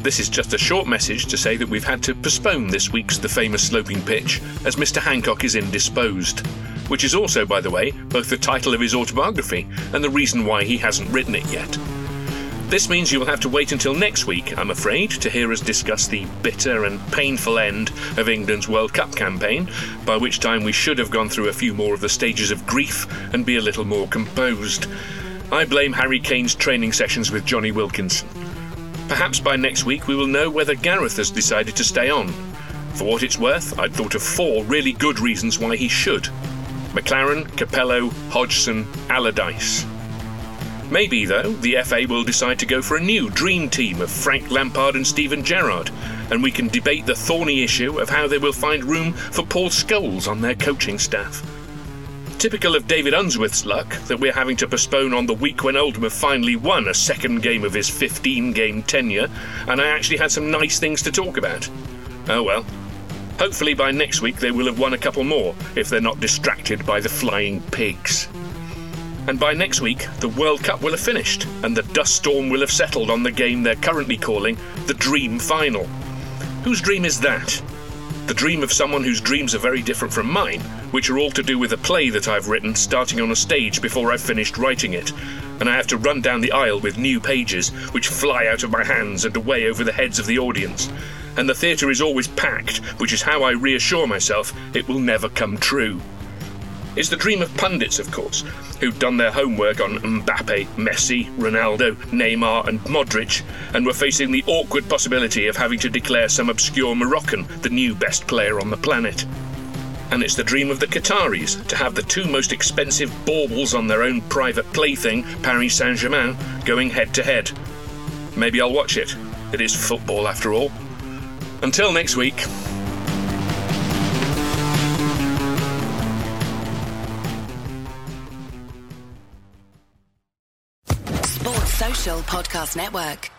This is just a short message to say that we've had to postpone this week's The Famous Sloping Pitch as Mr. Hancock is indisposed. Which is also, by the way, both the title of his autobiography and the reason why he hasn't written it yet. This means you will have to wait until next week, I'm afraid, to hear us discuss the bitter and painful end of England's World Cup campaign, by which time we should have gone through a few more of the stages of grief and be a little more composed. I blame Harry Kane's training sessions with Jonny Wilkinson. Perhaps by next week we will know whether Gareth has decided to stay on. For what it's worth, I'd thought of four really good reasons why he should McClaren, Capello, Hodgson, Allardyce. Maybe, though, the FA will decide to go for a new dream team of Frank Lampard and Steven Gerrard, and we can debate the thorny issue of how they will find room for Paul Scholes on their coaching staff. Typical of David Unsworth's luck that we're having to postpone on the week when Oldham have finally won a second game of his 15 game tenure, and I actually had some nice things to talk about. Oh well. Hopefully by next week they will have won a couple more, if they're not distracted by the flying pigs. And by next week, the World Cup will have finished, and the dust storm will have settled on the game they're currently calling the Dream Final. Whose dream is that? The dream of someone whose dreams are very different from mine, which are all to do with a play that I've written starting on a stage before I've finished writing it. And I have to run down the aisle with new pages, which fly out of my hands and away over the heads of the audience. And the theatre is always packed, which is how I reassure myself it will never come true. It's the dream of pundits, of course, who'd done their homework on Mbappe, Messi, Ronaldo, Neymar, and Modric, and were facing the awkward possibility of having to declare some obscure Moroccan the new best player on the planet. And it's the dream of the Qataris to have the two most expensive baubles on their own private plaything, Paris Saint Germain, going head to head. Maybe I'll watch it. It is football, after all. Until next week. Sports Social Podcast Network.